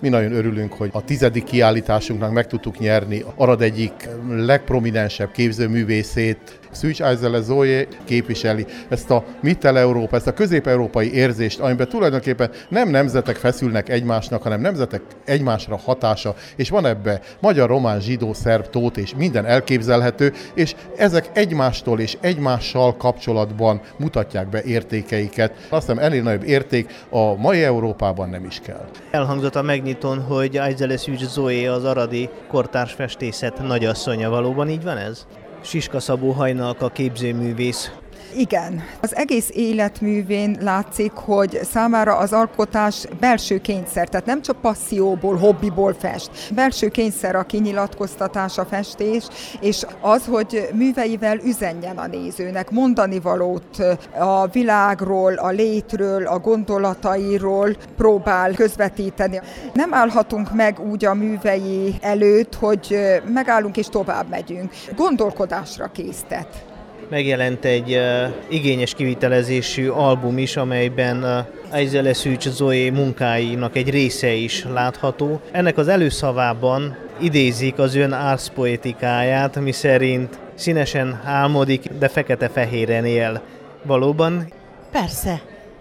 Mi nagyon örülünk, hogy a tizedik kiállításunknak meg tudtuk nyerni Arad egyik legprominensebb képzőművészét, Szűcs Eizele Zoe képviseli ezt a Mittel Európa, ezt a közép-európai érzést, amiben tulajdonképpen nem nemzetek feszülnek egymásnak, hanem nemzetek egymásra hatása, és van ebbe magyar, román, zsidó, szerb, tót és minden elképzelhető, és ezek egymástól és egymással kapcsolatban mutatják be értékeiket. Azt hiszem ennél nagyobb érték a mai Európában nem is kell. Elhangzott a megnyitón, hogy Eizele Szűcs Zoe az aradi kortárs festészet nagyasszonya. Valóban így van ez? Siska Szabó Hajnalka képzőművész. Igen. Az egész életművén látszik, hogy számára az alkotás belső kényszer, tehát nem csak passzióból, hobbiból fest. Belső kényszer a kinyilatkoztatás, a festés, és az, hogy műveivel üzenjen a nézőnek, mondani valót a világról, a létről, a gondolatairól próbál közvetíteni. Nem állhatunk meg úgy a művei előtt, hogy megállunk és tovább megyünk. Gondolkodásra késztet megjelent egy uh, igényes kivitelezésű album is, amelyben uh, Aizele Szűcs Zoe munkáinak egy része is látható. Ennek az előszavában idézik az ön árszpoetikáját, mi szerint színesen álmodik, de fekete-fehéren él. Valóban? Persze.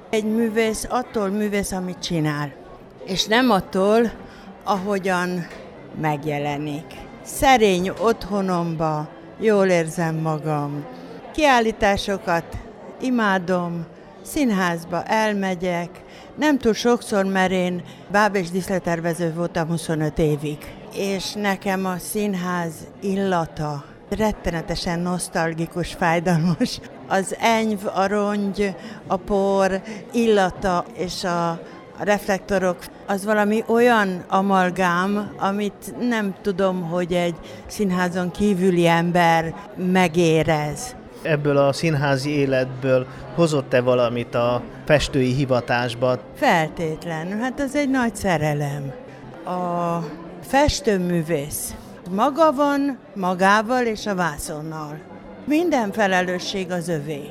Egy művész attól művész, amit csinál, és nem attól, ahogyan megjelenik. Szerény otthonomba jól érzem magam, Kiállításokat. Imádom, színházba elmegyek, nem túl sokszor, mert én báb és diszletervező voltam 25 évig, és nekem a színház illata rettenetesen nosztalgikus, fájdalmas. Az enyv, a rongy, a por illata és a, reflektorok, az valami olyan amalgám, amit nem tudom, hogy egy színházon kívüli ember megérez ebből a színházi életből hozott-e valamit a festői hivatásba? Feltétlenül, hát ez egy nagy szerelem. A festőművész maga van magával és a vászonnal. Minden felelősség az övé.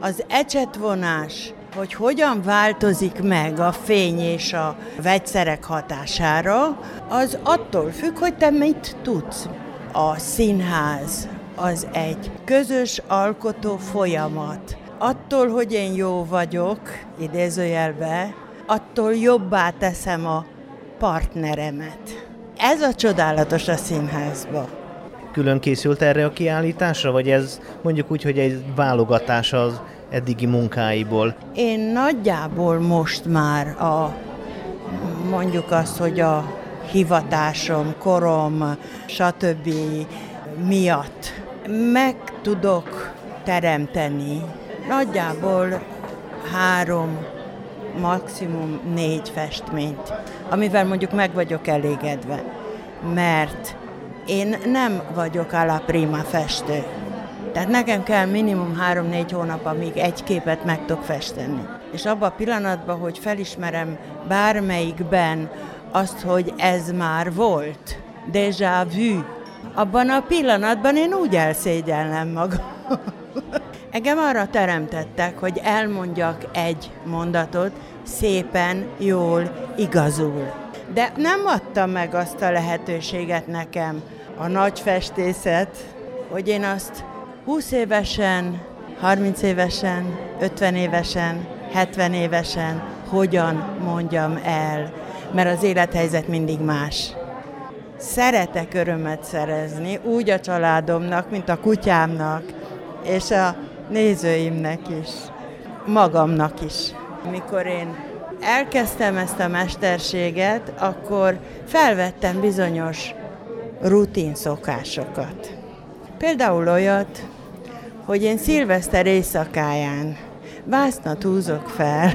Az ecsetvonás, hogy hogyan változik meg a fény és a vegyszerek hatására, az attól függ, hogy te mit tudsz. A színház, az egy közös alkotó folyamat. Attól, hogy én jó vagyok, idézőjelbe, attól jobbá teszem a partneremet. Ez a csodálatos a színházba. Külön készült erre a kiállításra, vagy ez mondjuk úgy, hogy egy válogatás az eddigi munkáiból? Én nagyjából most már a mondjuk azt, hogy a hivatásom, korom, stb. miatt meg tudok teremteni nagyjából három, maximum négy festményt, amivel mondjuk meg vagyok elégedve, mert én nem vagyok a prima festő. Tehát nekem kell minimum három-négy hónap, amíg egy képet meg tudok festeni. És abban a pillanatban, hogy felismerem bármelyikben azt, hogy ez már volt, déjà vu, abban a pillanatban én úgy elszégyellem magam. Engem arra teremtettek, hogy elmondjak egy mondatot, szépen, jól, igazul. De nem adta meg azt a lehetőséget nekem a nagy festészet, hogy én azt 20 évesen, 30 évesen, 50 évesen, 70 évesen hogyan mondjam el, mert az élethelyzet mindig más. Szeretek örömet szerezni, úgy a családomnak, mint a kutyámnak, és a nézőimnek is, magamnak is. Mikor én elkezdtem ezt a mesterséget, akkor felvettem bizonyos rutin szokásokat. Például olyat, hogy én szilveszter éjszakáján vásznat húzok fel,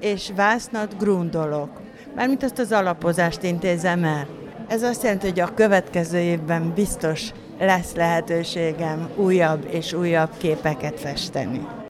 és vásznat grundolok. Mármint azt az alapozást intézem el. Ez azt jelenti, hogy a következő évben biztos lesz lehetőségem újabb és újabb képeket festeni.